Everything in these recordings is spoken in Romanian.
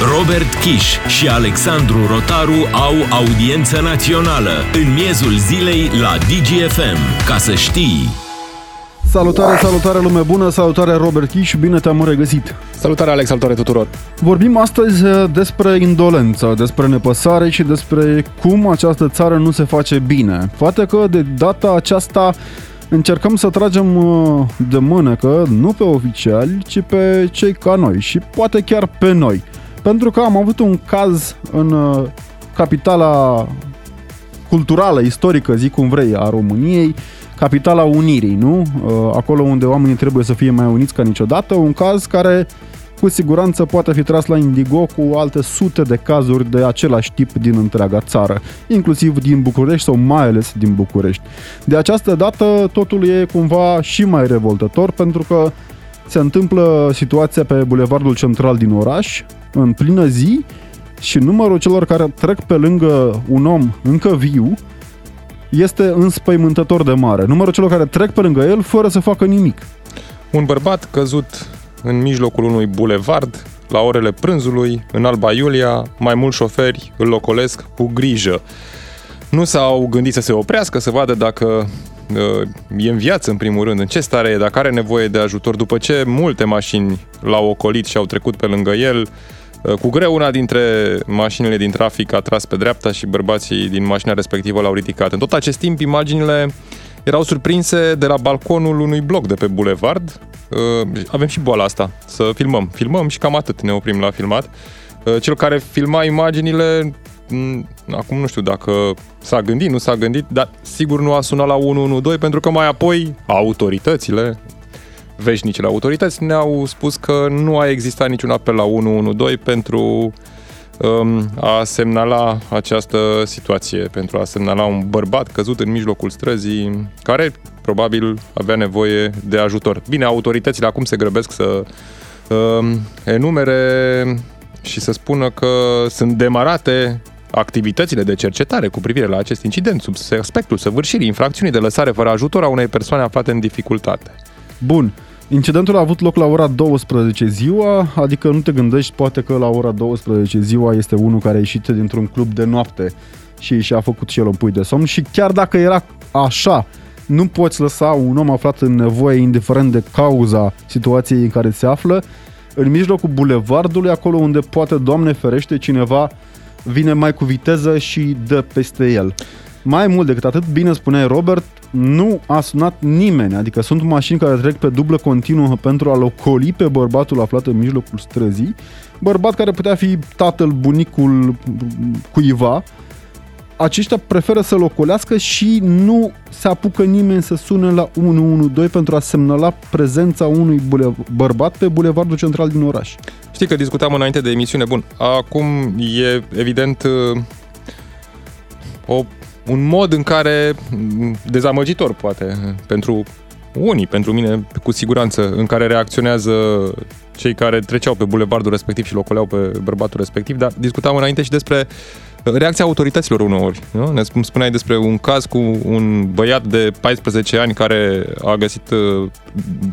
Robert Kiș și Alexandru Rotaru au audiență națională în miezul zilei la DGFM. Ca să știi... Salutare, salutare lume bună, salutare Robert Kiș, bine te-am regăsit. Salutare Alex, salutare tuturor. Vorbim astăzi uh, despre indolență, despre nepăsare și despre cum această țară nu se face bine. Poate că de data aceasta încercăm să tragem uh, de mânecă nu pe oficiali, ci pe cei ca noi și poate chiar pe noi. Pentru că am avut un caz în uh, capitala culturală, istorică, zic cum vrei, a României, capitala Unirii, nu? Uh, acolo unde oamenii trebuie să fie mai uniți ca niciodată, un caz care cu siguranță poate fi tras la indigo cu alte sute de cazuri de același tip din întreaga țară, inclusiv din București sau mai ales din București. De această dată totul e cumva și mai revoltător pentru că se întâmplă situația pe bulevardul central din oraș, în plină zi, și numărul celor care trec pe lângă un om încă viu este înspăimântător de mare. Numărul celor care trec pe lângă el fără să facă nimic. Un bărbat căzut în mijlocul unui bulevard, la orele prânzului, în Alba Iulia, mai mulți șoferi îl locolesc cu grijă. Nu s-au gândit să se oprească, să vadă dacă uh, e în viață în primul rând, în ce stare e, dacă are nevoie de ajutor, după ce multe mașini l-au ocolit și au trecut pe lângă el, uh, cu greu una dintre mașinile din trafic a tras pe dreapta și bărbații din mașina respectivă l-au ridicat. În tot acest timp, imaginile erau surprinse de la balconul unui bloc de pe bulevard. Uh, avem și boala asta, să filmăm. Filmăm și cam atât ne oprim la filmat. Uh, cel care filma imaginile, mm, acum nu știu dacă s-a gândit, nu s-a gândit, dar sigur nu a sunat la 112 pentru că mai apoi autoritățile, veșnicile autorități ne-au spus că nu a existat niciun apel la 112 pentru Um, a semnala această situație, pentru a semnala un bărbat căzut în mijlocul străzii, care probabil avea nevoie de ajutor. Bine, autoritățile acum se grăbesc să um, enumere și să spună că sunt demarate activitățile de cercetare cu privire la acest incident sub aspectul săvârșirii infracțiunii de lăsare fără ajutor a unei persoane aflate în dificultate. Bun. Incidentul a avut loc la ora 12 ziua, adică nu te gândești poate că la ora 12 ziua este unul care a ieșit dintr-un club de noapte și și-a făcut și el un pui de somn și chiar dacă era așa, nu poți lăsa un om aflat în nevoie, indiferent de cauza situației în care se află, în mijlocul bulevardului, acolo unde poate, Doamne ferește, cineva vine mai cu viteză și dă peste el. Mai mult decât atât, bine spuneai Robert, nu a sunat nimeni, adică sunt mașini care trec pe dublă continuă pentru a-l ocoli pe bărbatul aflat în mijlocul străzii, bărbat care putea fi tatăl, bunicul cuiva, aceștia preferă să-l ocolească și nu se apucă nimeni să sune la 112 pentru a semnala prezența unui bule- bărbat pe bulevardul central din oraș. Știi că discutam înainte de emisiune, bun, acum e evident o un mod în care, dezamăgitor poate, pentru unii, pentru mine cu siguranță, în care reacționează cei care treceau pe bulevardul respectiv și locoleau pe bărbatul respectiv, dar discutam înainte și despre reacția autorităților uneori. Nu? Ne spuneai despre un caz cu un băiat de 14 ani care a găsit uh,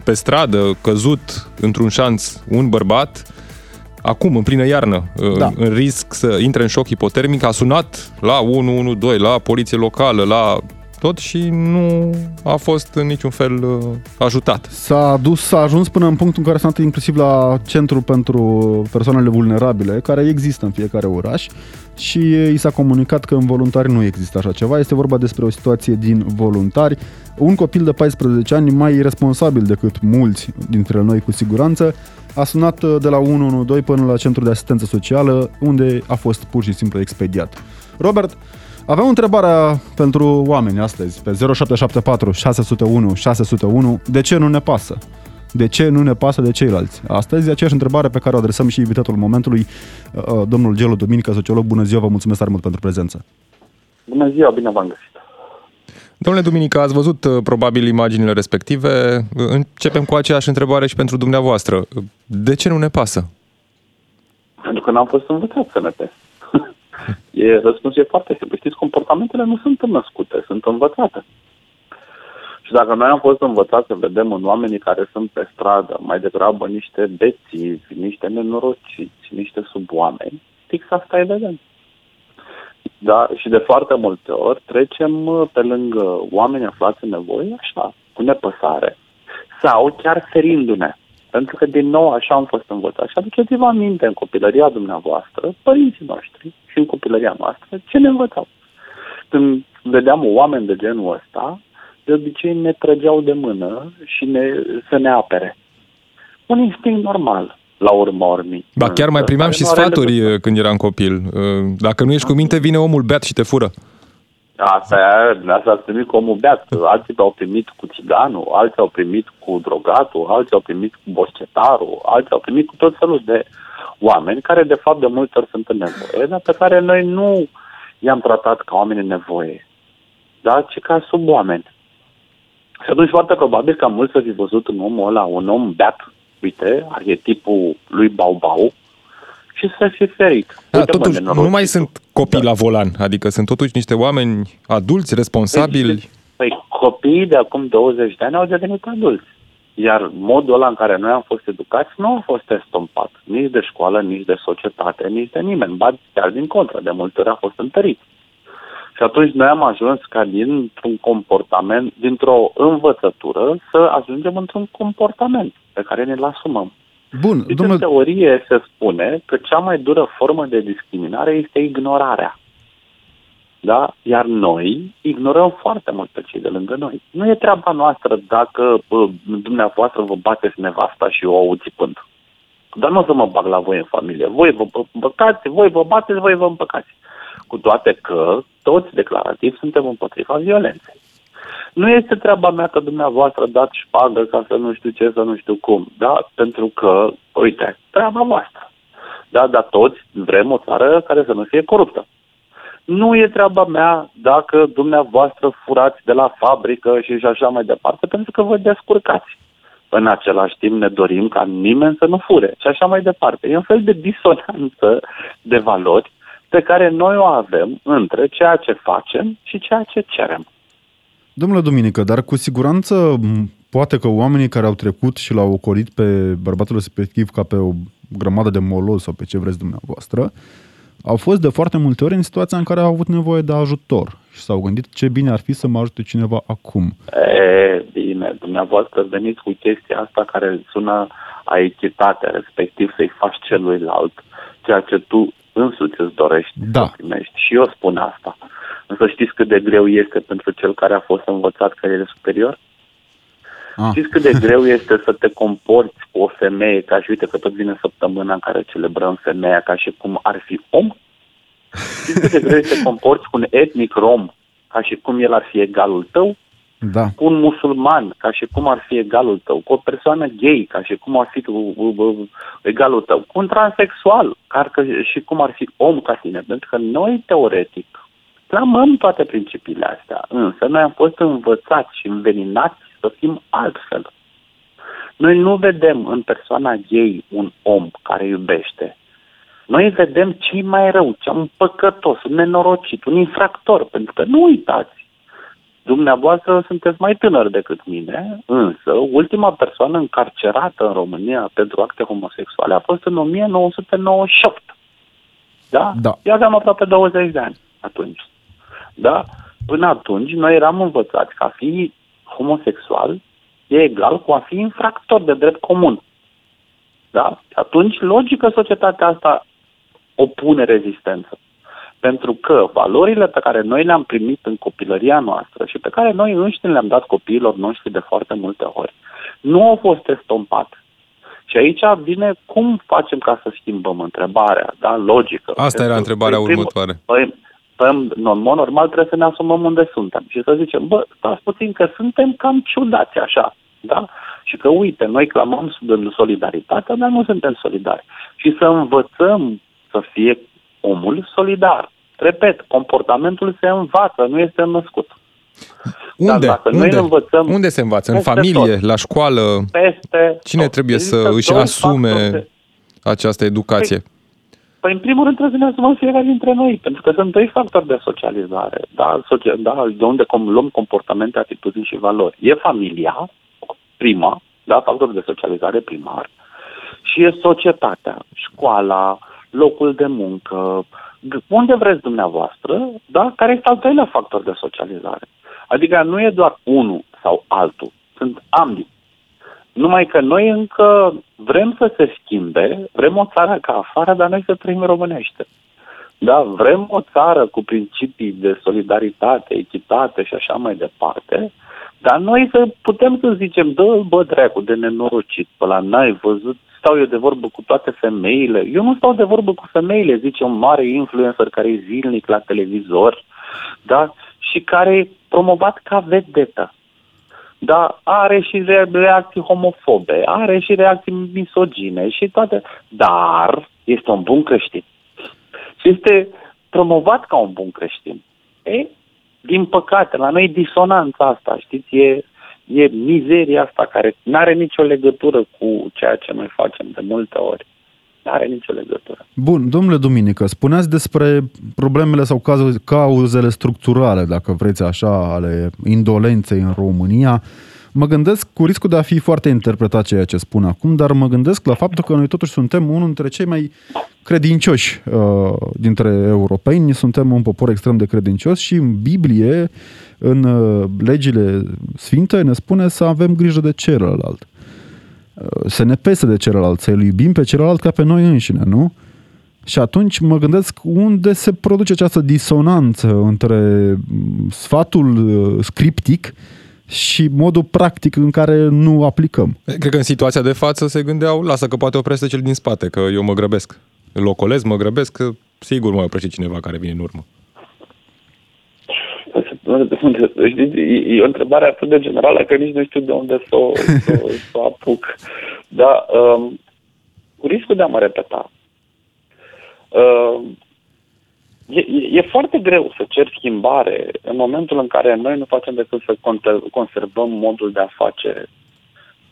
pe stradă, căzut într-un șanț, un bărbat acum, în plină iarnă, uh, da. în risc să intre în șoc hipotermic, a sunat la 112, la poliție locală, la tot și nu a fost în niciun fel uh, ajutat. S-a dus, s-a ajuns până în punctul în care s-a inclusiv la centru pentru persoanele vulnerabile, care există în fiecare oraș și i s-a comunicat că în voluntari nu există așa ceva. Este vorba despre o situație din voluntari. Un copil de 14 ani, mai responsabil decât mulți dintre noi cu siguranță, a sunat uh, de la 112 până la centrul de asistență socială, unde a fost pur și simplu expediat. Robert, aveam o întrebare pentru oameni astăzi, pe 0774 601 601, de ce nu ne pasă? De ce nu ne pasă de ceilalți? Astăzi, aceeași întrebare pe care o adresăm și invitatul momentului, uh, uh, domnul Gelu Duminică, sociolog. Bună ziua, vă mulțumesc tare mult pentru prezență. Bună ziua, bine v-am găsit. Domnule Duminica, ați văzut uh, probabil imaginile respective. Uh, începem cu aceeași întrebare și pentru dumneavoastră. De ce nu ne pasă? Pentru că n-am fost învățat să ne pese. e, răspunsul e foarte simplu. Știți, comportamentele nu sunt născute, sunt învățate. Și dacă noi am fost învățați să vedem în oamenii care sunt pe stradă mai degrabă niște bețivi, niște nenorociți, niște sub oameni, fix asta evident. Da? Și de foarte multe ori trecem uh, pe lângă oameni aflați în nevoie, așa, cu nepăsare, sau chiar ferindu-ne. Pentru că, din nou, așa am fost învățați. Și aduceți-vă aminte în copilăria dumneavoastră, părinții noștri și în copilăria noastră, ce ne învățau. Când vedeam oameni de genul ăsta, de obicei ne trăgeau de mână și ne, să ne apere. Un instinct normal, la urma urmii. Ba chiar mai primeam și sfaturi legătură. Uh, când eram copil. Uh, dacă nu ești cu minte, vine omul beat și te fură. Asta e, asta ați primit cu omul beat. Alții au primit cu țiganul, alții au primit cu drogatul, alții au primit cu boscetarul, alții au primit cu tot felul de oameni care de fapt de multe ori sunt în nevoie, dar pe care noi nu i-am tratat ca oameni în nevoie, da? ci ca sub oameni. Și atunci foarte probabil că mulți să fi văzut în omul ăla un om beat, uite, arhetipul lui Baubau, și să fie ferit. Da, uite, totuși, mă, nu mai sunt copii da. la volan, adică sunt totuși niște oameni adulți, responsabili. Păi, păi copiii de acum 20 de ani au devenit adulți. Iar modul ăla în care noi am fost educați nu a fost estompat, nici de școală, nici de societate, nici de nimeni, ba chiar din contră, de multe ori a fost întărit. Și atunci noi am ajuns ca dintr-un comportament, dintr-o învățătură, să ajungem într-un comportament pe care ne-l asumăm. Bun, deci, domnule... în teorie se spune că cea mai dură formă de discriminare este ignorarea. Da? Iar noi ignorăm foarte mult pe cei de lângă noi. Nu e treaba noastră dacă bă, dumneavoastră vă bateți nevasta și eu o țipând. Dar nu o să mă bag la voi în familie. Voi vă împăcați, voi vă bateți, voi vă împăcați. Cu toate că toți declarativ suntem împotriva violenței. Nu este treaba mea că dumneavoastră dați șpagă ca să nu știu ce, să nu știu cum. Da? Pentru că, uite, treaba voastră. Da? Dar toți vrem o țară care să nu fie coruptă. Nu e treaba mea dacă dumneavoastră furați de la fabrică și așa mai departe, pentru că vă descurcați. În același timp ne dorim ca nimeni să nu fure și așa mai departe. E un fel de disonanță de valori pe care noi o avem între ceea ce facem și ceea ce cerem. Domnule Duminică, dar cu siguranță poate că oamenii care au trecut și l-au ocolit pe bărbatul respectiv ca pe o grămadă de moloz sau pe ce vreți dumneavoastră, au fost de foarte multe ori în situația în care au avut nevoie de ajutor și s-au gândit ce bine ar fi să mă ajute cineva acum. E, bine, dumneavoastră veniți cu chestia asta care sună a echitate, respectiv să-i faci celuilalt ceea ce tu însuți îți dorești da. să primești. Și eu spun asta. Însă știți cât de greu este pentru cel care a fost învățat că e superior? Ah. Știți cât de greu este să te comporți cu o femeie, ca și uite că tot vine săptămâna în care celebrăm femeia ca și cum ar fi om? Știți cât de greu este să te comporți cu un etnic rom ca și cum el ar fi egalul tău? Da. Cu un musulman ca și cum ar fi egalul tău, cu o persoană gay ca și cum ar fi egalul tău, cu un transexual ca și cum ar fi om ca tine. Pentru că noi, teoretic, Clamăm toate principiile astea, însă noi am fost învățați și înveninați să fim altfel. Noi nu vedem în persoana ei un om care iubește. Noi vedem cei mai rău, cea un păcătos, un nenorocit, un infractor, pentru că nu uitați, Dumneavoastră sunteți mai tânăr decât mine, însă ultima persoană încarcerată în România pentru acte homosexuale a fost în 1998. Da? da. Eu aveam aproape 20 de ani atunci. Da? Până atunci, noi eram învățați că a fi homosexual e egal cu a fi infractor de drept comun. Da? Atunci, logică, societatea asta opune rezistență. Pentru că valorile pe care noi le-am primit în copilăria noastră și pe care noi înșine le-am dat copiilor noștri de foarte multe ori, nu au fost estompate. Și aici vine cum facem ca să schimbăm întrebarea, da, logică. Asta era întrebarea primul, următoare. Păi, în mod normal trebuie să ne asumăm unde suntem și să zicem, bă, stați puțin că suntem cam ciudați așa, da? Și că, uite, noi clamăm solidaritatea, dar nu suntem solidari. Și să învățăm să fie omul solidar. Repet, comportamentul se învață, nu este născut. Unde? Unde? învățăm Unde se învață? În familie, tot. la școală? Peste Cine tot. trebuie să își asume această educație? Păi, Păi, în primul rând, trebuie să ne asumăm fiecare dintre noi, pentru că sunt doi factori de socializare, da? Socia- da? de unde com- luăm comportamente, atitudini și valori. E familia, prima, da? factorul de socializare primar, și e societatea, școala, locul de muncă, unde vreți dumneavoastră, da? care este al doilea factor de socializare. Adică nu e doar unul sau altul, sunt ambii. Numai că noi încă vrem să se schimbe, vrem o țară ca afară, dar noi să trăim românește. Da, vrem o țară cu principii de solidaritate, echitate și așa mai departe, dar noi să putem să zicem, dă bă dracu de nenorocit, pe la n-ai văzut, stau eu de vorbă cu toate femeile. Eu nu stau de vorbă cu femeile, zice un mare influencer care e zilnic la televizor, da? Și care e promovat ca vedetă. Da, are și reacții homofobe, are și reacții misogine și toate, dar este un bun creștin. Și este promovat ca un bun creștin. Ei, din păcate, la noi disonanța asta, știți, e, e mizeria asta care nu are nicio legătură cu ceea ce noi facem de multe ori. Nu are nicio legătură. Bun, domnule Duminică, spuneați despre problemele sau cauzele structurale, dacă vreți așa, ale indolenței în România. Mă gândesc cu riscul de a fi foarte interpretat ceea ce spun acum, dar mă gândesc la faptul că noi totuși suntem unul dintre cei mai credincioși uh, dintre europeni, suntem un popor extrem de credincios și în Biblie, în uh, legile sfinte, ne spune să avem grijă de celălalt. Uh, să ne pese de celălalt, să-l iubim pe celălalt ca pe noi înșine, nu? Și atunci mă gândesc unde se produce această disonanță între mm, sfatul uh, scriptic și modul practic în care nu aplicăm. Cred că în situația de față se gândeau, lasă că poate oprește cel din spate, că eu mă grăbesc. Locolez, mă grăbesc, că sigur mă oprește cineva care vine în urmă. E o întrebare atât de generală că nici nu știu de unde să o, să, să o apuc. Da, um, cu riscul de a mă repeta, um, E, e foarte greu să cer schimbare în momentul în care noi nu facem decât să conservăm modul de a face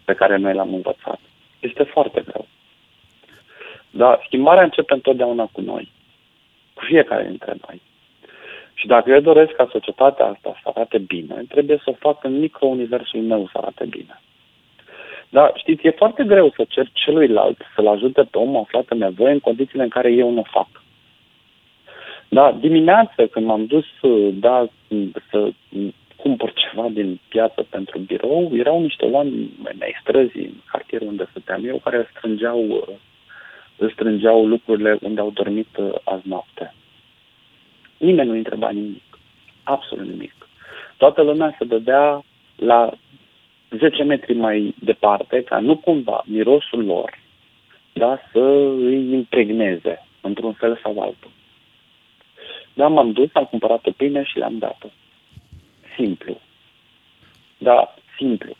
pe care noi l-am învățat. Este foarte greu. Dar schimbarea începe întotdeauna cu noi. Cu fiecare dintre noi. Și dacă eu doresc ca societatea asta să arate bine, trebuie să o fac în micro-universul meu să arate bine. Da, știți, e foarte greu să cer celuilalt să-l ajute pe omul aflat în nevoie în condițiile în care eu nu o fac. Da, dimineața când m-am dus da, să cumpăr ceva din piață pentru birou, erau niște oameni mai străzi în cartierul unde stăteam eu, care strângeau, strângeau lucrurile unde au dormit azi noapte. Nimeni nu întreba nimic. Absolut nimic. Toată lumea se dădea la 10 metri mai departe, ca nu cumva mirosul lor da, să îi impregneze într-un fel sau altul. Da, m-am dus, am cumpărat o pâine și le-am dat-o. Simplu. Da, simplu.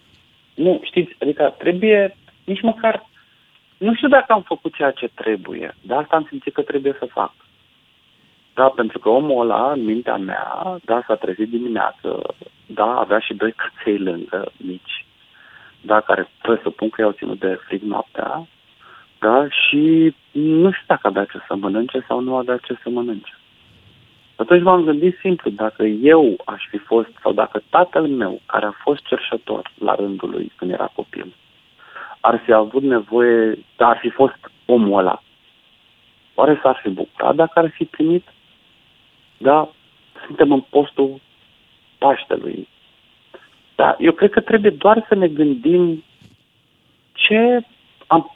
Nu, știți, adică trebuie, nici măcar, nu știu dacă am făcut ceea ce trebuie, dar asta am simțit că trebuie să fac. Da, pentru că omul ăla, în mintea mea, da, s-a trezit dimineață, da, avea și doi căței lângă, mici, da, care presupun că i-au ținut de frig noaptea, da, și nu știu dacă avea ce să mănânce sau nu avea ce să mănânce. Atunci m-am gândit simplu, dacă eu aș fi fost, sau dacă tatăl meu, care a fost cerșător la rândul lui când era copil, ar fi avut nevoie, dar ar fi fost omul ăla, oare s-ar fi bucurat dacă ar fi primit? Da, suntem în postul Paștelui. Da, eu cred că trebuie doar să ne gândim ce am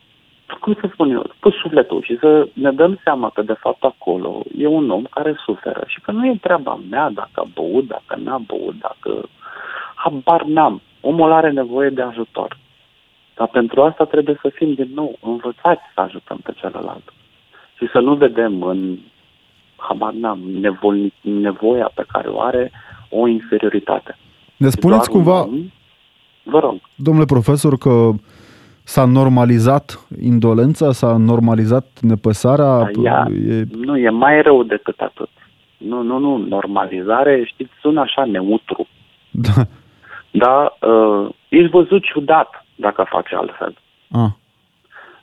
cum să spun eu, cu sufletul și să ne dăm seama că de fapt acolo e un om care suferă și că nu e treaba mea dacă a băut, dacă n-a băut, dacă habar n-am. Omul are nevoie de ajutor. Dar pentru asta trebuie să fim din nou învățați să ajutăm pe celălalt. Și să nu vedem în, habar n-am, nevo- nevoia pe care o are o inferioritate. Ne spuneți cumva, om, vă rog. domnule profesor, că S-a normalizat indolența, s-a normalizat nepăsarea? Ea, e... Nu, e mai rău decât atât. Nu, nu, nu, normalizare, știți, sună așa neutru. Da. Da, uh, ești văzut ciudat dacă faci altfel. Ah.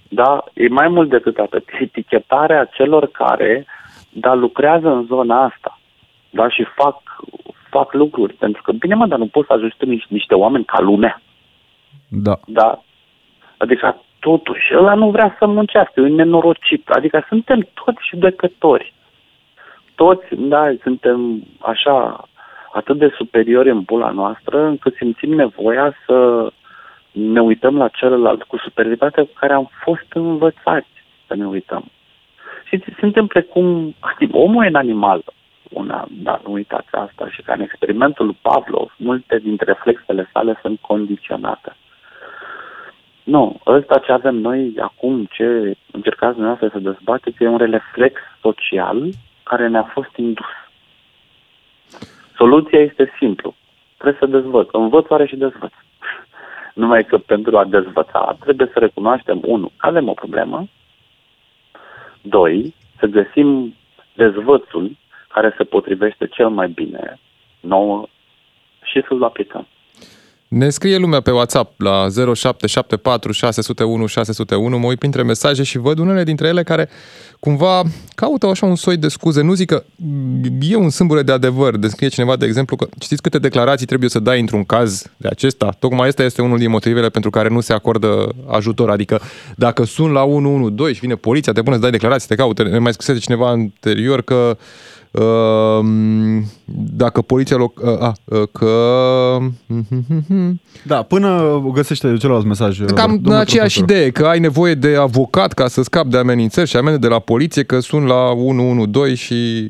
Da, e mai mult decât atât. Etichetarea celor care, da, lucrează în zona asta. Da, și fac, fac lucruri. Pentru că, bine mă, dar nu poți să ajungi niște, niște oameni ca lumea. Da. Da, Adică totuși, ăla nu vrea să muncească, e un nenorocit. Adică suntem toți judecători. Toți, da, suntem așa, atât de superiori în bula noastră, încât simțim nevoia să ne uităm la celălalt cu superioritatea cu care am fost învățați să ne uităm. Și suntem precum, adică omul e în animal, una, dar nu uitați asta, și ca în experimentul lui Pavlov, multe dintre reflexele sale sunt condiționate. Nu, ăsta ce avem noi acum, ce încercați dumneavoastră să dezbateți, e un reflex social care ne-a fost indus. Soluția este simplu. Trebuie să dezvăț. Învăț oare și dezvăț. Numai că pentru a dezvăța trebuie să recunoaștem, unu, că avem o problemă, doi, să găsim dezvățul care se potrivește cel mai bine nouă și să-l aplicăm. Ne scrie lumea pe WhatsApp la 0774 601 601, mă uit printre mesaje și văd unele dintre ele care cumva caută așa un soi de scuze. Nu zic că e un sâmbure de adevăr. Descrie cineva, de exemplu, că știți câte declarații trebuie să dai într-un caz de acesta? Tocmai asta este unul din motivele pentru care nu se acordă ajutor. Adică dacă sun la 112 și vine poliția, te pune să dai declarații, te caută. Ne mai scrisese cineva anterior că Ehm, dacă poliția loc... A, că... Da, până găsește celălalt mesaj. Cam în aceeași idee, că ai nevoie de avocat ca să scapi de amenințări și amende de la poliție, că sun la 112 și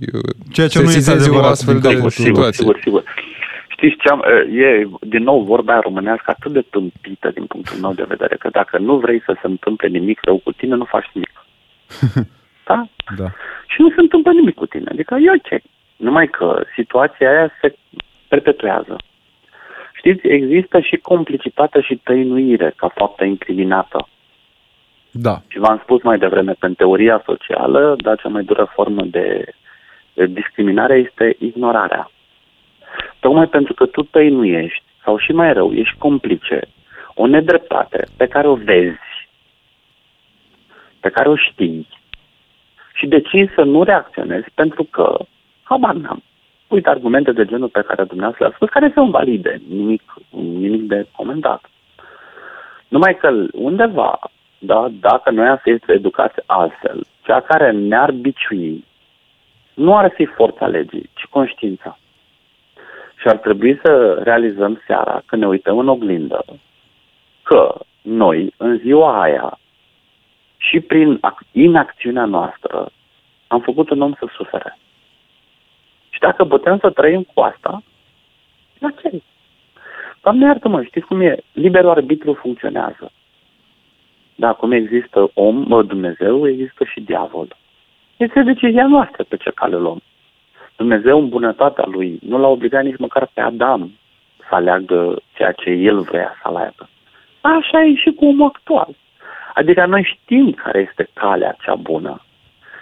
Ceea ce nu este o astfel de sigur, sigur, sigur, sigur. Știți ce am, e din nou vorba românească atât de tâmpită din punctul meu de vedere, că dacă nu vrei să se întâmple nimic rău cu tine, nu faci nimic. da? Da. Și nu se întâmplă nimic cu tine. Adică e ok. Numai că situația aia se perpetuează. Știți, există și complicitate și tăinuire ca faptă incriminată. Da. Și v-am spus mai devreme că în teoria socială, da, cea mai dură formă de, de discriminare este ignorarea. Tocmai pentru că tu tăinuiești, sau și mai rău, ești complice, o nedreptate pe care o vezi, pe care o știi, și decid să nu reacționez pentru că habar n-am. Uite argumente de genul pe care dumneavoastră le-a spus, care sunt valide, nimic, nimic de comentat. Numai că undeva, da, dacă noi am fi educați altfel, cea care ne-ar biciui nu ar fi forța legii, ci conștiința. Și ar trebui să realizăm seara, când ne uităm în oglindă, că noi, în ziua aia, și prin inacțiunea noastră am făcut un om să sufere. Și dacă putem să trăim cu asta, la ce? Doamne iartă-mă, știți cum e? Liberul arbitru funcționează. Da, cum există om, mă, Dumnezeu, există și diavol. Este decizia noastră pe ce cale luăm. Dumnezeu, în bunătatea lui, nu l-a obligat nici măcar pe Adam să aleagă ceea ce el vrea să aleagă. Așa e și cu omul actual. Adică noi știm care este calea cea bună.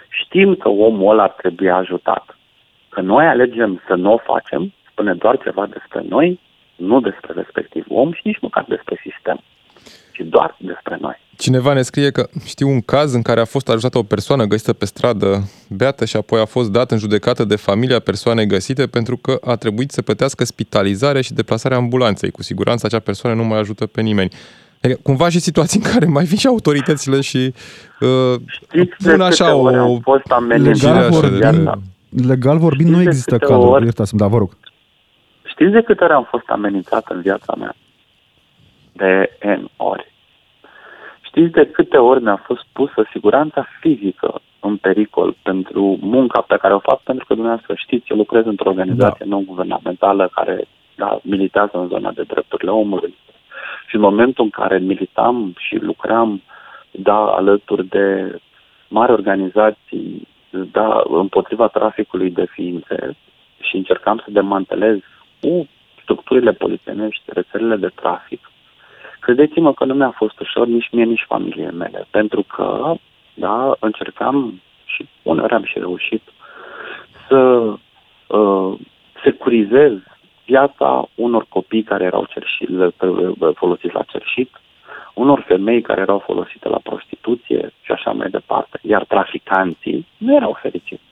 Știm că omul ăla ar trebui ajutat. Că noi alegem să nu o facem, spune doar ceva despre noi, nu despre respectiv om și nici măcar despre sistem, ci doar despre noi. Cineva ne scrie că știu un caz în care a fost ajutată o persoană găsită pe stradă beată și apoi a fost dat în judecată de familia persoanei găsite pentru că a trebuit să plătească spitalizarea și deplasarea ambulanței. Cu siguranță acea persoană nu mai ajută pe nimeni. Adică, cumva și situații în care mai vin și autoritățile și uh, pun așa o... Fost legal, vorbind, legal vorbind, nu există cadru. Iertați-mi, da, vă rog. Știți de câte ori am fost amenințat în viața mea? De N ori. Știți de câte ori mi-a fost pusă siguranța fizică în pericol pentru munca pe care o fac, pentru că dumneavoastră știți, eu lucrez într-o organizație da. non-guvernamentală care da, militează în zona de drepturile omului. Și în momentul în care militam și lucram da, alături de mari organizații da, împotriva traficului de ființe și încercam să demantelez cu structurile polițienești, rețelele de trafic, credeți-mă că nu mi-a fost ușor nici mie, nici familiei mele, pentru că da, încercam și uneori am și reușit să uh, securizez viața unor copii care erau cerșit, folosiți la cerșit, unor femei care erau folosite la prostituție și așa mai departe. Iar traficanții nu erau fericiți.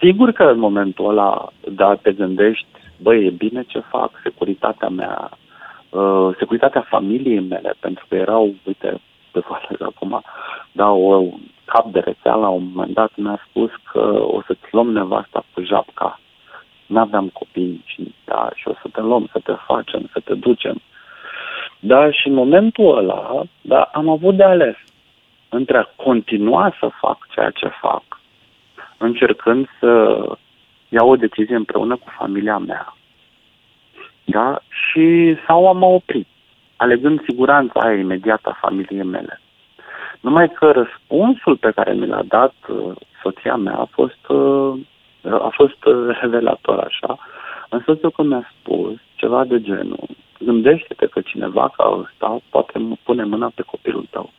Sigur că în momentul ăla, da, te gândești, băi, e bine ce fac, securitatea mea uh, securitatea familiei mele, pentru că erau, uite, pe față acum, da, o cap de rețea la un moment dat mi-a spus că o să-ți luăm nevasta cu japca. N-aveam copii și, da, și o să te luăm, să te facem, să te ducem. Da, și în momentul ăla, da, am avut de ales între a continua să fac ceea ce fac, încercând să iau o decizie împreună cu familia mea, da, și sau am oprit, alegând siguranța aia imediată a familiei mele. Numai că răspunsul pe care mi l-a dat uh, soția mea a fost, uh, a fost uh, revelator așa, în sensul că mi-a spus ceva de genul, gândește-te că cineva ca ăsta poate pune mâna pe copilul tău.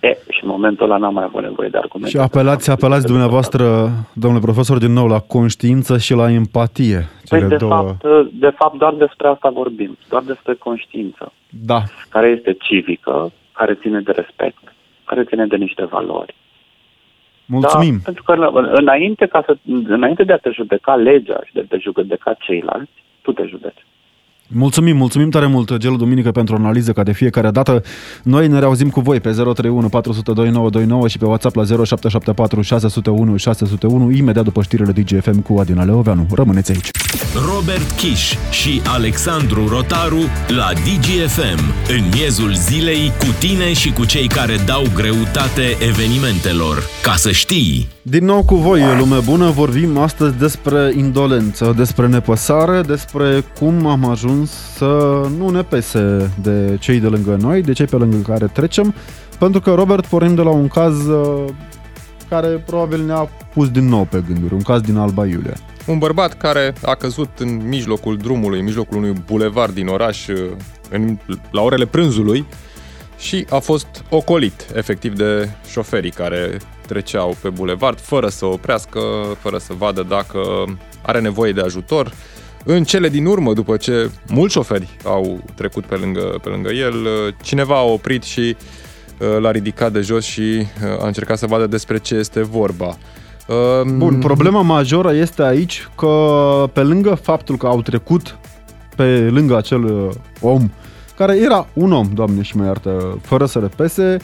E, și în momentul ăla n-am mai avut nevoie de argumente. Și apelați, apelați dumneavoastră, domnule profesor, din nou la conștiință și la empatie. Păi de, două... fapt, de fapt, doar despre asta vorbim, doar despre conștiință. Da. Care este civică, care ține de respect, care ține de niște valori. Mulțumim. Da, pentru că înainte, ca să, înainte de a te judeca legea și de a te judeca ceilalți, tu te judeci. Mulțumim, mulțumim tare mult, Gelu Duminică, pentru analiză ca de fiecare dată. Noi ne reauzim cu voi pe 031 400 și pe WhatsApp la 0774 601 601, imediat după știrile DGFM cu Adina Leoveanu. Rămâneți aici. Robert Kiș și Alexandru Rotaru la DGFM, în miezul zilei, cu tine și cu cei care dau greutate evenimentelor. Ca să știi! Din nou cu voi, lume bună, vorbim astăzi despre indolență, despre nepăsare, despre cum am ajuns să nu ne pese de cei de lângă noi, de cei pe lângă care trecem, pentru că, Robert, pornim de la un caz uh, care probabil ne-a pus din nou pe gânduri, un caz din Alba Iulia. Un bărbat care a căzut în mijlocul drumului, în mijlocul unui bulevard din oraș, uh, în, la orele prânzului, și a fost ocolit, efectiv, de șoferii care treceau pe bulevard fără să oprească, fără să vadă dacă are nevoie de ajutor. În cele din urmă, după ce mulți șoferi au trecut pe lângă, pe lângă el, cineva a oprit și uh, l-a ridicat de jos și uh, a încercat să vadă despre ce este vorba. Um, Bun, problema majoră este aici că pe lângă faptul că au trecut pe lângă acel uh, om, care era un om, doamne și mă iartă, fără să le pese,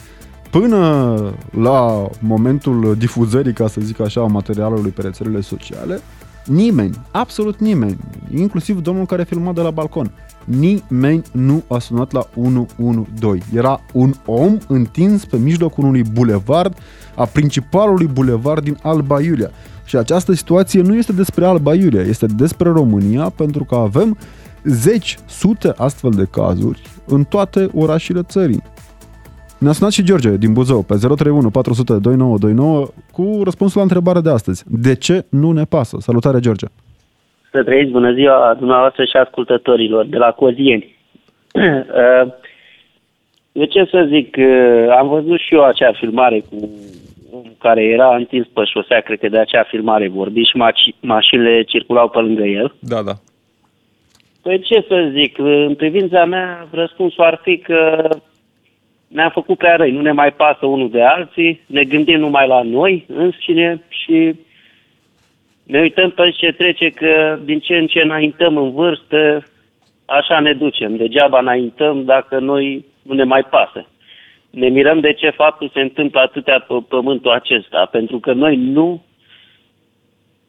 până la momentul difuzării, ca să zic așa, a materialului pe rețelele sociale, nimeni, absolut nimeni, inclusiv domnul care filma de la balcon, nimeni nu a sunat la 112. Era un om întins pe mijlocul unui bulevard, a principalului bulevard din Alba Iulia. Și această situație nu este despre Alba Iulia, este despre România, pentru că avem zeci, sute astfel de cazuri în toate orașele țării. Ne-a sunat și George din Buzău pe 031 400 2929 cu răspunsul la întrebarea de astăzi. De ce nu ne pasă? Salutare, George! Să trăiți bună ziua dumneavoastră și ascultătorilor de la Cozieni. Eu ce să zic, am văzut și eu acea filmare cu care era întins pe șosea, cred că de acea filmare vorbi și maci- mașinile circulau pe lângă el. Da, da. Păi ce să zic, în privința mea răspunsul ar fi că ne-am făcut prea răi, nu ne mai pasă unul de alții, ne gândim numai la noi înșine și ne uităm pe ce trece că din ce în ce înaintăm în vârstă, așa ne ducem. Degeaba înaintăm dacă noi nu ne mai pasă. Ne mirăm de ce faptul se întâmplă atâtea pe pământul acesta, pentru că noi nu,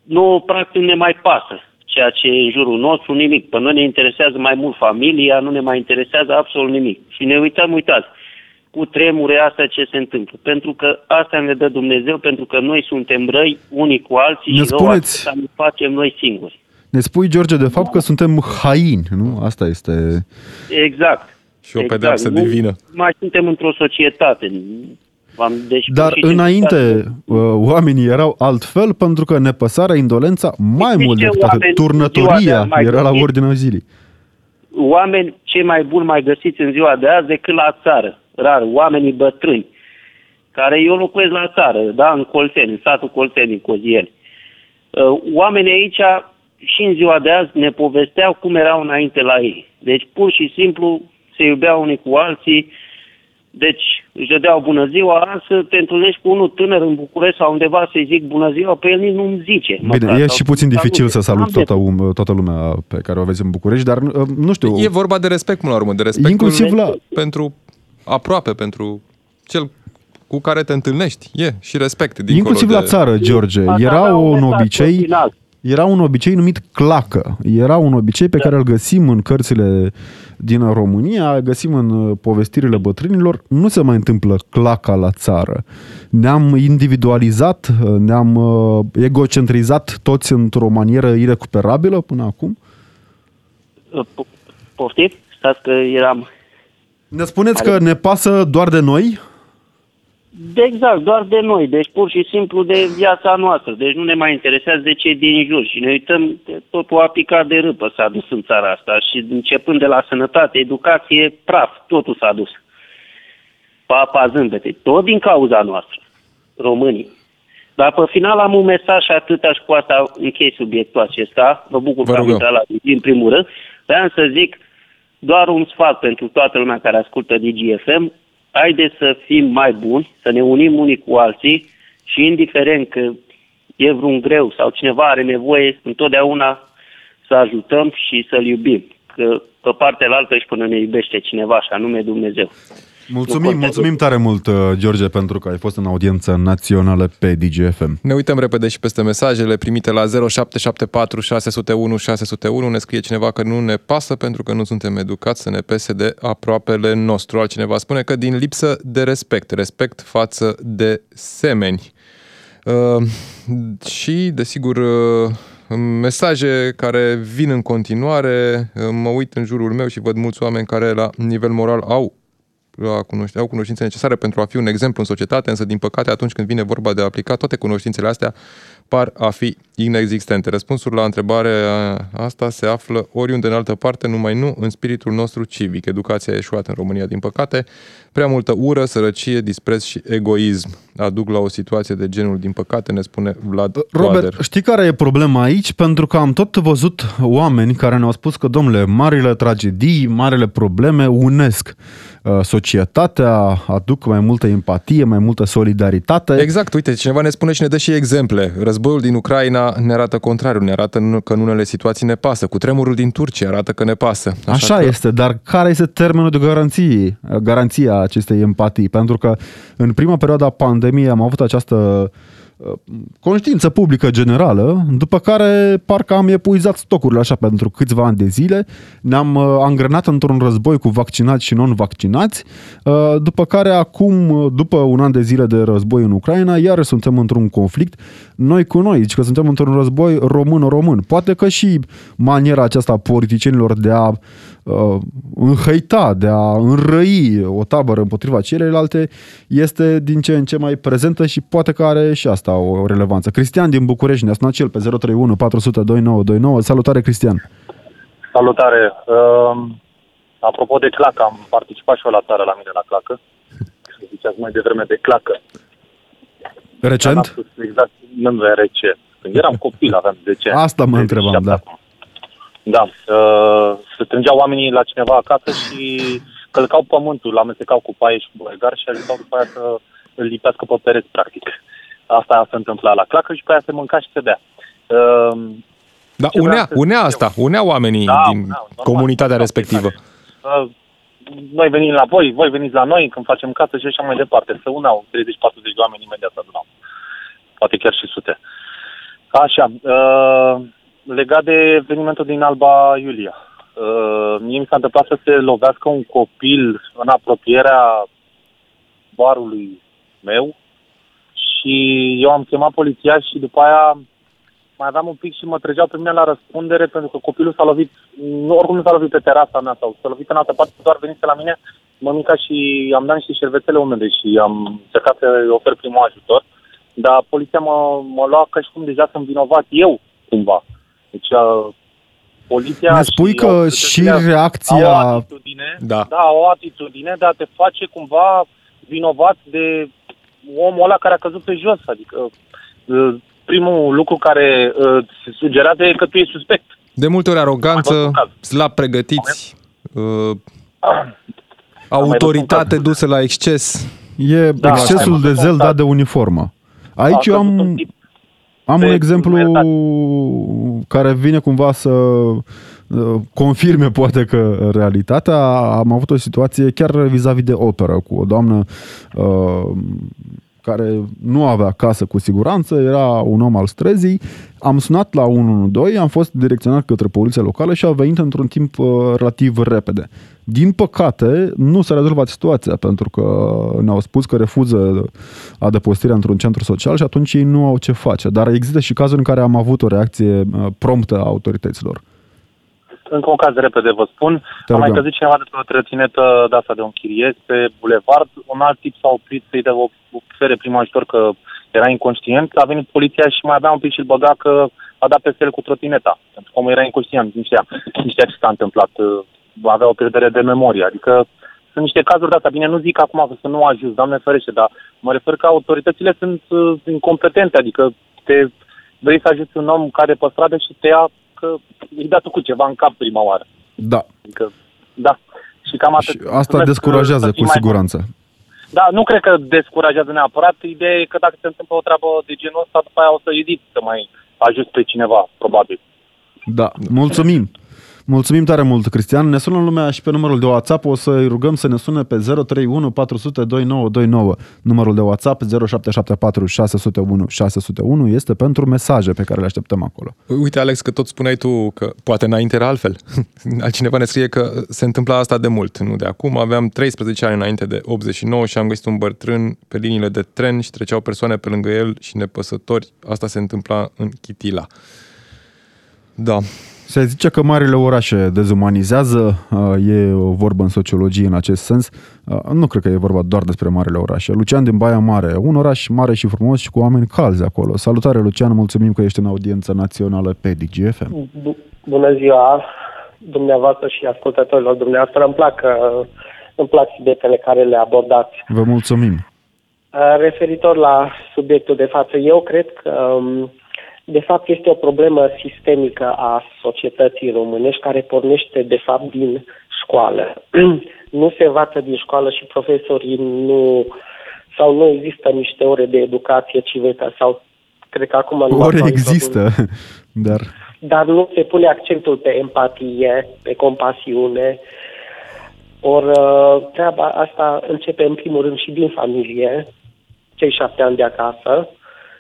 nu practic ne mai pasă ceea ce e în jurul nostru, nimic. Pe noi ne interesează mai mult familia, nu ne mai interesează absolut nimic. Și ne uităm, uitați, cu tremure asta ce se întâmplă. Pentru că asta ne dă Dumnezeu, pentru că noi suntem răi unii cu alții ne și spuneți, rău ne facem noi singuri. Ne spui, George, de fapt că suntem haini, nu? Asta este... Exact. Și o exact. pedeapsă nu divină. Mai suntem într-o societate. Deci, Dar înainte uh, oamenii erau altfel pentru că nepăsarea, indolența, mai mult decât atât, turnătoria era la ordinea zilei. Oameni cei mai buni mai găsiți în ziua de azi decât la țară rar, oamenii bătrâni, care eu locuiesc la țară, da, în Colțeni, în satul Colțeni, în Cozieni. Uh, oamenii aici și în ziua de azi ne povesteau cum erau înainte la ei. Deci pur și simplu se iubeau unii cu alții, Deci își dădeau bună ziua, să te întâlnești cu unul tânăr în București sau undeva să-i zic bună ziua, pe el nici nu-mi zice. Bine, măcar, e sau și puțin salut. dificil să Am salut de- toată, um, toată lumea pe care o aveți în București, dar uh, nu știu, E vorba de respect până la urmă, de respect inclusiv la... pentru aproape, pentru cel cu care te întâlnești. E și respect dincolo Inclusiv de... la țară, George, Aș era avea un mesaj obicei, final. era un obicei numit clacă. Era un obicei pe care îl găsim în cărțile din România, găsim în uh, povestirile bătrânilor. Nu se mai întâmplă claca la țară. Ne-am individualizat, uh, ne-am uh, egocentrizat toți într-o manieră irecuperabilă până acum. Po- Poftim? Stați că eram... Ne spuneți că ne pasă doar de noi? De exact, doar de noi, deci pur și simplu de viața noastră. Deci nu ne mai interesează de cei din jur și ne uităm, de- totul a picat de râpă s-a dus în țara asta și începând de la sănătate, educație, praf, totul s-a dus. Papa zâmbete, tot din cauza noastră, românii. Dar pe final am un mesaj și atâta și cu asta închei subiectul acesta. Mă bucur Vă că am rugăm. intrat la din primul rând. Vreau să zic doar un sfat pentru toată lumea care ascultă DGFM. Haideți să fim mai buni, să ne unim unii cu alții și indiferent că e vreun greu sau cineva are nevoie, întotdeauna să ajutăm și să-l iubim. Că pe partea altă și până ne iubește cineva, și anume Dumnezeu. Mulțumim, contează. mulțumim tare mult, uh, George, pentru că ai fost în audiență națională pe DGFM. Ne uităm repede și peste mesajele primite la 0774 601 601. Ne scrie cineva că nu ne pasă pentru că nu suntem educați să ne pese de aproapele nostru. Altcineva spune că din lipsă de respect, respect față de semeni. Uh, și, desigur, uh, mesaje care vin în continuare. Uh, mă uit în jurul meu și văd mulți oameni care la nivel moral au la cunoș- au cunoștințe necesare pentru a fi un exemplu în societate, însă, din păcate, atunci când vine vorba de a aplica toate cunoștințele astea, par a fi inexistente. Răspunsul la întrebarea asta se află oriunde în altă parte, numai nu în spiritul nostru civic. Educația a eșuat în România, din păcate. Prea multă ură, sărăcie, dispreț și egoism aduc la o situație de genul, din păcate, ne spune Vlad Robert, Toader. știi care e problema aici? Pentru că am tot văzut oameni care ne-au spus că, domnule, marile tragedii, marile probleme unesc uh, societatea, aduc mai multă empatie, mai multă solidaritate. Exact, uite, cineva ne spune și ne dă și exemple. Războiul din Ucraina ne arată contrariul, ne arată nu- că în unele situații ne pasă. Cu tremurul din Turcia arată că ne pasă. Așa, că... este, dar care este termenul de garanție, garanția acestei empatii? Pentru că în prima perioadă a pandemiei am avut această uh, conștiință publică generală, după care parcă am epuizat stocurile așa pentru câțiva ani de zile, ne-am uh, angrenat într-un război cu vaccinați și non-vaccinați, uh, după care acum, uh, după un an de zile de război în Ucraina, iar suntem într-un conflict noi cu noi, deci că suntem într-un război român-român. Poate că și maniera aceasta a politicienilor de a uh, înhăita, de a înrăi o tabără împotriva celelalte este din ce în ce mai prezentă și poate că are și asta o relevanță. Cristian din București ne-a sunat și el pe 031 400 2929. Salutare, Cristian! Salutare! Uh, apropo de clacă, am participat și eu la țară la mine la clacă. Ziceați mai devreme de clacă. Dar n-am Recent? spus exact în VRC. Când eram copil, aveam 10 ani. Asta mă întrebam, 37 da. acum. Da. Uh, se strângeau oamenii la cineva acasă și călcau pământul, amestecau cu paie și cu bolegar și ajutau după aia să îl lipească pe pereți, practic. Asta se întâmpla la clacă și pe aia se mânca și se bea. Uh, Da, Ce vreau unea, să unea zic asta, unea oamenii Da, din unea, normal. comunitatea Da, respectivă. Uh, noi venim la voi, voi veniți la noi când facem casă și așa mai departe. Să unau 30-40 de oameni imediat să adunau. Poate chiar și sute. Așa, uh, legat de evenimentul din Alba Iulia. Uh, mie mi s-a întâmplat să se lovească un copil în apropierea barului meu și eu am chemat poliția și după aia mai aveam un pic și mă trăgeau pe mine la răspundere pentru că copilul s-a lovit, nu, oricum nu s-a lovit pe terasa mea sau s-a lovit în altă parte, doar venise la mine, mămica și am dat niște șervețele umede și am încercat să ofer primul ajutor, dar poliția mă, mă lua ca și cum deja sunt vinovat eu, cumva. Deci uh, poliția Ne spui și că și autoritățile reacția... au o atitudine, Da. da, o atitudine de a te face cumva vinovat de omul ăla care a căzut pe jos. Adică uh, primul lucru care uh, se sugerează e că tu ești suspect. De multe ori Am aroganță, văzut caz. slab pregătiți, uh, Autoritate dusă la exces. E da, excesul de zel dat de uniformă. Aici da, eu am, am un exemplu care vine cumva să uh, confirme poate că realitatea. Am avut o situație chiar vis-a-vis de operă cu o doamnă uh, care nu avea casă cu siguranță, era un om al străzii. Am sunat la 112, am fost direcționat către poliția locală și a venit într-un timp uh, relativ repede. Din păcate, nu s-a rezolvat situația pentru că ne-au spus că refuză adăpostirea într-un centru social și atunci ei nu au ce face. Dar există și cazuri în care am avut o reacție uh, promptă a autorităților. Încă un caz repede vă spun. Te Am mai căzut cineva de o trotinetă de asta de un chiriez pe bulevard. Un alt tip s-a oprit să-i dea o ofere prim ajutor că era inconștient. A venit poliția și mai avea un pic și-l băga că a dat peste el cu trotineta. Pentru că omul era inconștient, nu știa, nu știa ce s-a întâmplat. Avea o pierdere de memorie. Adică sunt niște cazuri de asta. Bine, nu zic acum că să nu ajut, Doamne ferește, dar mă refer că autoritățile sunt uh, incompetente. Adică te vrei să ajuți un om care pe stradă și te ia că i dat cu ceva în cap prima oară. Da. Adică, da. Și cam atât. Și asta descurajează cu siguranță. Mai... Da, nu cred că descurajează neapărat. Ideea e că dacă se întâmplă o treabă de genul ăsta, după aia o să eziți să mai ajut pe cineva, probabil. Da, mulțumim. Mulțumim tare mult, Cristian. Ne sună lumea și pe numărul de WhatsApp. O să-i rugăm să ne sune pe 031 400 2929. Numărul de WhatsApp 0774 601 601 este pentru mesaje pe care le așteptăm acolo. Uite, Alex, că tot spuneai tu că poate înainte era altfel. Altcineva ne scrie că se întâmpla asta de mult, nu de acum. Aveam 13 ani înainte de 89 și am găsit un bătrân pe liniile de tren și treceau persoane pe lângă el și nepăsători. Asta se întâmpla în Chitila. Da, se zice că marile orașe dezumanizează, e o vorbă în sociologie în acest sens. Nu cred că e vorba doar despre marile orașe. Lucian din Baia Mare, un oraș mare și frumos și cu oameni calzi acolo. Salutare, Lucian, mulțumim că ești în audiență națională pe DGFM. Bună ziua, dumneavoastră și ascultătorilor dumneavoastră. Îmi plac, îmi plac subiectele care le abordați. Vă mulțumim. Referitor la subiectul de față, eu cred că um, de fapt este o problemă sistemică a societății românești care pornește de fapt din școală. nu se învață din școală și profesorii nu sau nu există niște ore de educație civică sau cred că acum nu Ore există, dar dar nu se pune accentul pe empatie, pe compasiune. Ori uh, treaba asta începe în primul rând și din familie, cei șapte ani de acasă,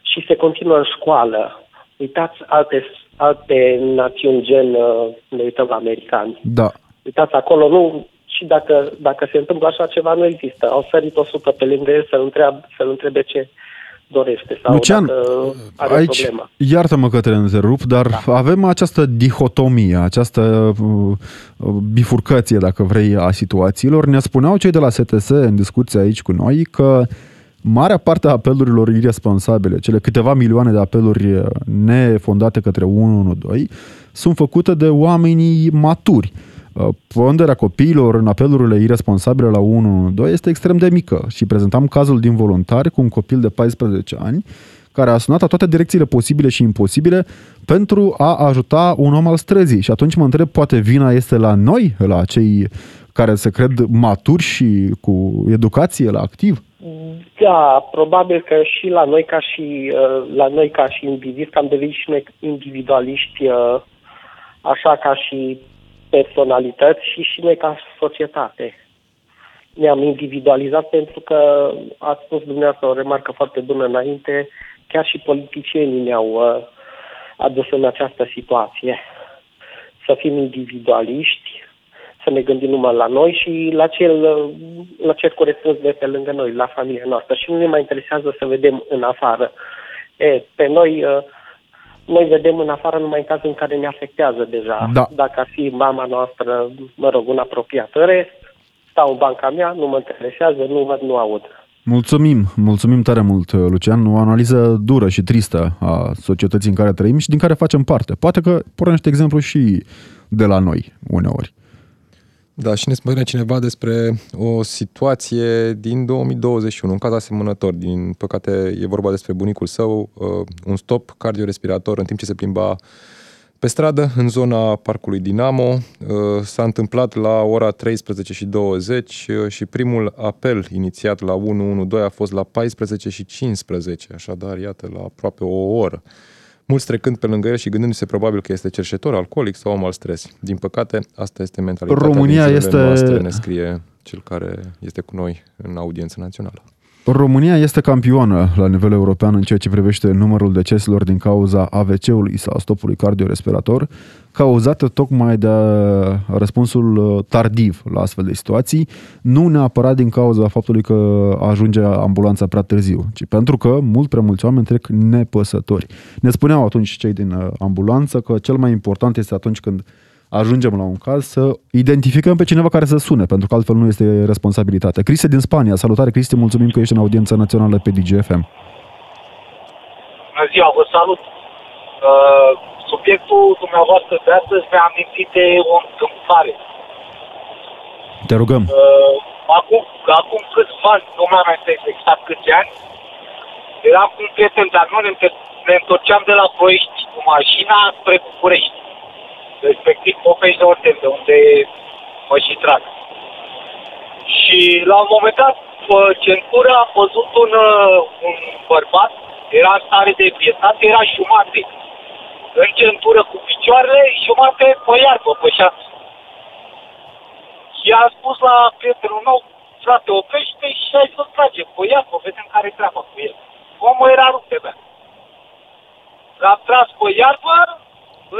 și se continuă în școală uitați alte, alte națiuni gen, uh, ne uităm la americani. Da. Uitați acolo, nu, și dacă, dacă se întâmplă așa ceva, nu există. Au sărit o sută pe lângă el să-l, întreb, să-l întrebe ce dorește sau Lucian, dacă are aici, o problemă. iartă-mă că te întrerup, dar da. avem această dihotomie, această uh, uh, bifurcație, dacă vrei, a situațiilor. Ne spuneau cei de la STS în discuție aici cu noi că uh, Marea parte a apelurilor irresponsabile, cele câteva milioane de apeluri uh, nefondate către 112, sunt făcute de oamenii maturi. Uh, ponderea copiilor în apelurile irresponsabile la 112 este extrem de mică și prezentam cazul din voluntari cu un copil de 14 ani care a sunat la toate direcțiile posibile și imposibile pentru a ajuta un om al străzii. Și atunci mă întreb, poate vina este la noi, la cei care se cred maturi și cu educație la activ? Da, probabil că și la noi ca și uh, la noi ca și indivizi, că am devenit și noi individualiști, uh, așa ca și personalități și și noi ca societate. Ne-am individualizat pentru că ați spus dumneavoastră o remarcă foarte bună înainte, chiar și politicienii ne-au uh, adus în această situație. Să fim individualiști, să ne gândim numai la noi și la cel, la cel corespuns de pe lângă noi, la familia noastră. Și nu ne mai interesează să vedem în afară. E, pe noi, uh, noi vedem în afară numai în cazul în care ne afectează deja. Da. Dacă ar fi mama noastră, mă rog, un apropiat. În rest, stau în banca mea, nu mă interesează, nu văd, nu aud. Mulțumim, mulțumim tare mult, Lucian. O analiză dură și tristă a societății în care trăim și din care facem parte. Poate că pornește exemplu și de la noi, uneori. Da, și ne spune cineva despre o situație din 2021, un caz asemănător. Din păcate e vorba despre bunicul său, uh, un stop cardiorespirator în timp ce se plimba Pe stradă, în zona parcului Dinamo, uh, s-a întâmplat la ora 13 și 20 uh, și primul apel inițiat la 112 a fost la 14 și 15, așadar, iată, la aproape o oră. Mulți trecând pe lângă el și gândindu-se probabil că este cerșetor, alcoolic sau om al stres. Din păcate, asta este mentalitatea România din este- noastre, ne scrie cel care este cu noi în audiență națională. România este campioană la nivel european în ceea ce privește numărul deceselor din cauza AVC-ului sau stopului cardiorespirator, cauzată tocmai de răspunsul uh, tardiv la astfel de situații, nu neapărat din cauza faptului că ajunge ambulanța prea târziu, ci pentru că mult prea mulți oameni trec nepăsători. Ne spuneau atunci cei din uh, ambulanță că cel mai important este atunci când ajungem la un caz să identificăm pe cineva care să sune, pentru că altfel nu este responsabilitate. Cristi din Spania, salutare Cristi, mulțumim că ești în audiența națională pe DGFM. Bună ziua, vă salut. Uh, subiectul dumneavoastră de astăzi mi-a amintit de o întâmplare. Te rugăm. Uh, acum, acum câțiva ani, nu mai amintesc exact câți ani, eram cu un prieten de-al meu, ne, întor- ne întorceam de la Ploiești cu mașina spre București. Respectiv Popești de Ortel, de unde mă și trag. Și la un moment dat, pe centură, am văzut un, uh, un bărbat, era în stare de pietate, era jumate. În centură cu picioarele, jumate pe iarbă, pe șanță. Și am spus la prietenul meu, frate, oprește și hai să trage pe iarbă, vedem care e treaba cu el. Omul era rupt de bea. L-am tras pe iarbă,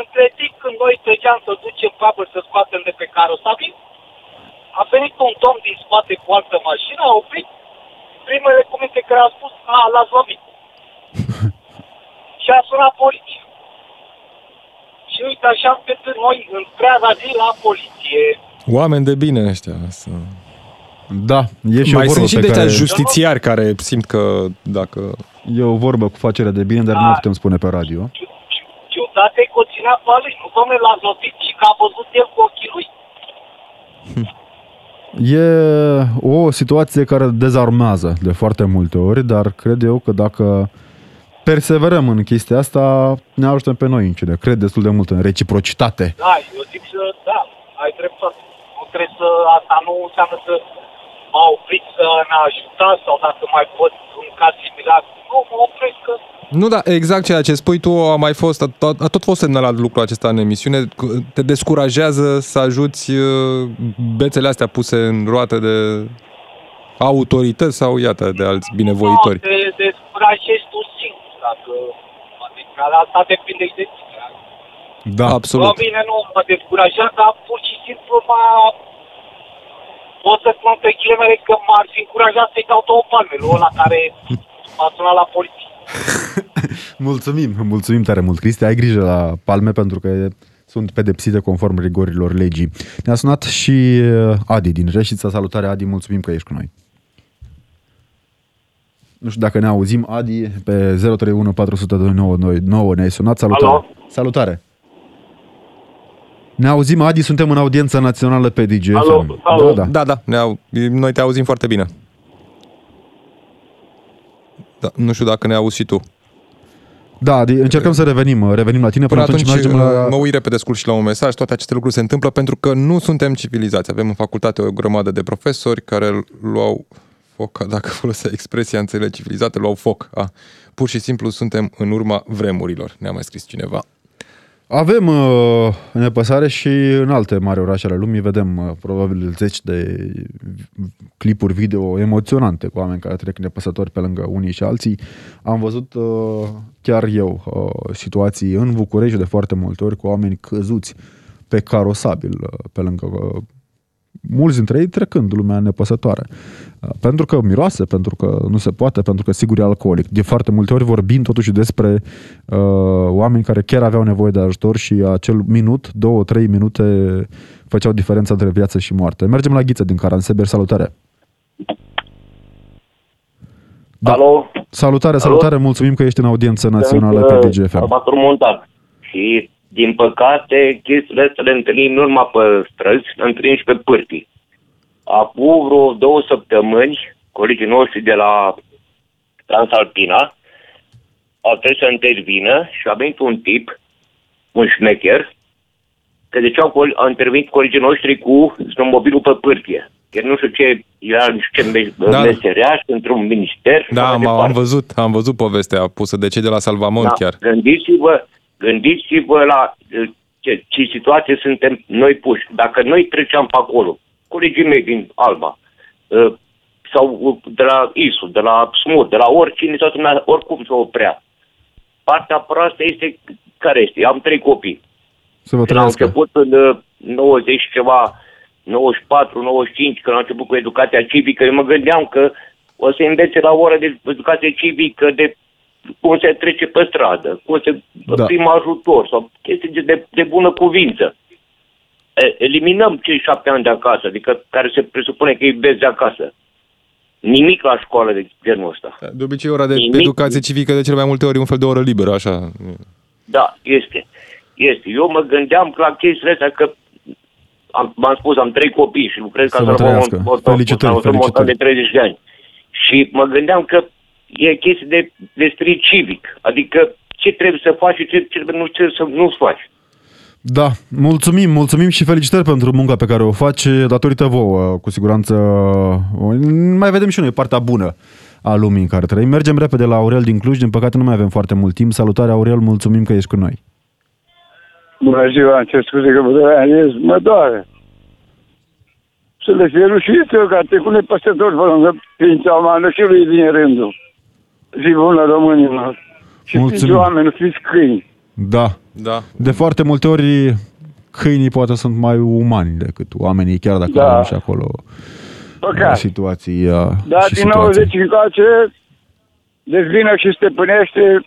între timp când noi treceam să ducem papăr să scoatem de pe carosabil, a venit un domn din spate cu altă mașină, a oprit, primele cuvinte care a spus, a, l-ați lovit. și a sunat poliția. Și uite, așa încât noi întreaga zi la poliție. Oameni de bine ăștia. Să... Da, e și Mai o vorbă sunt și pe de care... care... justițiari care simt că dacă... E o vorbă cu facere de bine, dar nu o putem spune pe radio. Ciu- ciu- Ciudate că o ținea pe lui. Nu, domnule, l-a lovit și că a văzut el cu ochii lui. E o situație care dezarmează de foarte multe ori, dar cred eu că dacă perseverăm în chestia asta, ne ajută pe noi în cine. Cred destul de mult în reciprocitate. Da, eu zic să, da, ai dreptate. Nu trebuie să, asta nu înseamnă să m-a oprit să ne ajuta sau dacă mai pot un caz similar. Nu, mă opresc că Nu, da, exact ceea ce spui tu a mai fost, a, tot- a tot fost semnalat lucrul acesta în emisiune, că te descurajează să ajuți uh, bețele astea puse în roate de autorități sau, iată, de alți binevoitori. Nu, te descurajezi tu singur. Dacă, adică asta depinde și de tine. Da. Absolut. Bă, bine, nu mă descurajat, dar pur și simplu m-a... Pot să spun pe kilometri că m-ar fi încurajat să-i dau două palme lui ăla care m-a sunat la poliție. Mulțumim, mulțumim tare mult, Cristi. Ai grijă la palme pentru că sunt pedepsite conform rigorilor legii. Ne-a sunat și uh, Adi din Reșița. Salutare, Adi, mulțumim că ești cu noi. Nu știu dacă ne auzim, Adi, pe 031 400 2929 ne-ai sunat. Salutare. Alo? Salutare. Ne auzim, Adi, suntem în audiența națională pe DGFM. Alo, alo. Da, da. Da, da, ne au, noi te auzim foarte bine. Da, nu știu dacă ne auzi și tu. Da, Adi, încercăm să revenim, revenim la tine. Până Până, atunci, mergem la... mă uit repede scurt și la un mesaj. Toate aceste lucruri se întâmplă pentru că nu suntem civilizați. Avem în facultate o grămadă de profesori care luau foc, dacă folosea expresia înțeleg civilizate, luau foc. A, pur și simplu suntem în urma vremurilor, ne-a mai scris cineva. Avem uh, nepăsare și în alte mari orașe ale lumii vedem uh, probabil zeci de clipuri video emoționante cu oameni care trec nepăsători pe lângă unii și alții. Am văzut uh, chiar eu uh, situații în București de foarte multe ori cu oameni căzuți pe carosabil uh, pe lângă uh, mulți dintre ei trecând lumea nepăsătoare. Uh, Pentru că miroase, pentru că nu se poate, pentru că sigur e alcoolic. De foarte multe ori vorbim totuși despre uh, oameni care chiar aveau nevoie de ajutor și acel minut, două, trei minute făceau diferența între viață și moarte. Mergem la Ghiță din Caranseber, salutare! Da. Alo? Salutare, salutare, mulțumim că ești în audiență națională Sunt, pe uh, DGFM. Armator montan. Și, din păcate, chestiile astea le întâlnim nu numai pe străzi, le întâlnim și pe pârtii. Acum vreo două săptămâni, colegii noștri de la Transalpina au trebuit să intervină și a venit un tip un șmecher, că de ce au, col- au intervenit colegii noștri cu snowmobilul pe pârtie. Chiar nu știu ce, era nu știu ce me- Da. meseriaș într-un minister. și Da, așa mai am, am departe. văzut, am văzut povestea pusă de cei de la Salvamont Da, chiar. Gândiți-vă, gândiți-vă la uh, ce, ce situație suntem noi puși. Dacă noi treceam pe acolo, colegii mei din Alba, uh, sau uh, de la ISU, de la SMUR, de la oricine, sau lumea, oricum se oprea. Partea proastă este, care este? Am trei copii. Să vă Când am trăiască. început în uh, 90 și ceva, 94, 95, când am început cu educația civică, eu mă gândeam că o să învețe la ora de educație civică de cum se trece pe stradă, cum se Da. da. prim ajutor sau chestii de, de, de bună cuvință. E, eliminăm cei șapte ani de acasă, adică care se presupune că îi vezi de acasă. Nimic la școală de genul ăsta. De obicei, ora de Nimic. educație civică de cele mai multe ori e un fel de oră liberă, așa. Da, este. Este. Eu mă gândeam la chestiile astea că am, v-am spus, am trei copii și lucrez Să ca vă să trăiască. Felicitări, un montan felicitări. de 30 de ani. Și mă gândeam că e chestie de, de spirit civic. Adică ce trebuie să faci și ce, ce nu trebuie să nu faci. Da, mulțumim, mulțumim și felicitări pentru munca pe care o faci datorită vouă, cu siguranță. Mai vedem și noi partea bună a lumii în care trăim. Mergem repede la Aurel din Cluj, din păcate nu mai avem foarte mult timp. Salutare Aurel, mulțumim că ești cu noi. Bună ziua, îmi cer scuze că vă deranjez, mă doare. Să le fie rușit eu că a trecut nepăstător pe lângă ființa umană și lui vine rândul. Zi bună românilor. Și Mulțumim. fiți oameni, nu fiți câini. Da, Da. de foarte multe ori câinii poate sunt mai umani decât oamenii, chiar dacă Da. avem și acolo Păcat. situații uh, Dar și din situații. 90 încoace, dezvină și stăpânește,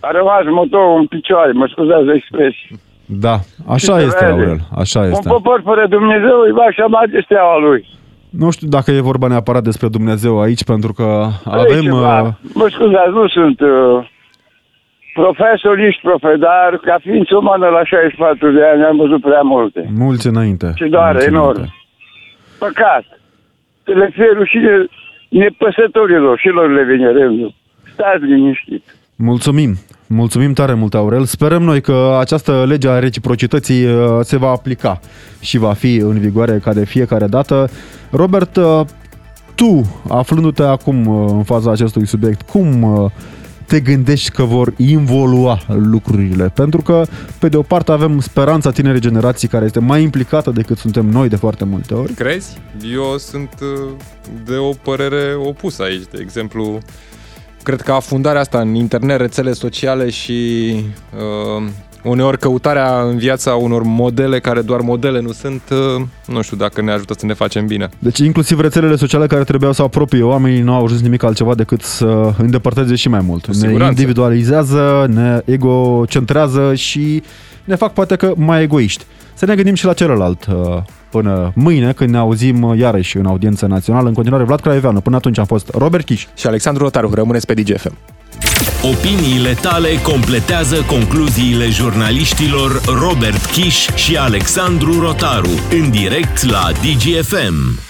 a rămas motorul în picioare, mă scuzați de expresie. Da, așa Și se este, vede. Aurel, așa este. Un popor fără Dumnezeu îi va așa mai steaua lui. Nu știu dacă e vorba neapărat despre Dumnezeu aici, pentru că E avem... ceva. uh, Mă scuzați, nu sunt uh, profesor, nici profe, dar ca ființă umană la 64 de ani am văzut prea multe. Mulți înainte. Și doare mulți enorm. înainte. Păcat. Să le fie rușine nepăsătorilor și lor le vine rândul. Stați liniștit. Mulțumim. Mulțumim tare mult, Aurel. Sperăm noi că această lege a reciprocității uh, se va aplica și va fi în vigoare ca de fiecare dată. Robert, uh, tu, aflându-te acum uh, în faza acestui subiect, cum uh, te gândești că vor involua lucrurile? Pentru că, pe de o parte, avem speranța tinerii generații care este mai implicată decât suntem noi de foarte multe ori. Crezi? Eu sunt uh, de o părere opusă aici. De exemplu, cred că afundarea asta în internet, rețele sociale și uh, uneori căutarea în viața unor modele care doar modele nu sunt, uh, nu știu dacă ne ajută să ne facem bine. Deci inclusiv rețelele sociale care trebuiau să apropie oamenii nu au ajuns nimic altceva decât să îndepărteze și mai mult. Ne siguranță. individualizează, ne egocentrează și ne fac poate că mai egoiști. Să ne gândim și la celălalt uh, până mâine când ne auzim uh, iarăși în audiență națională. În continuare Vlad Craieveanu. Până atunci am fost Robert Chiș. Și Alexandru Rotaru, rămâneți pe DGFM. Opiniile tale completează concluziile jurnaliștilor Robert Kiș și Alexandru Rotaru în direct la DGFM.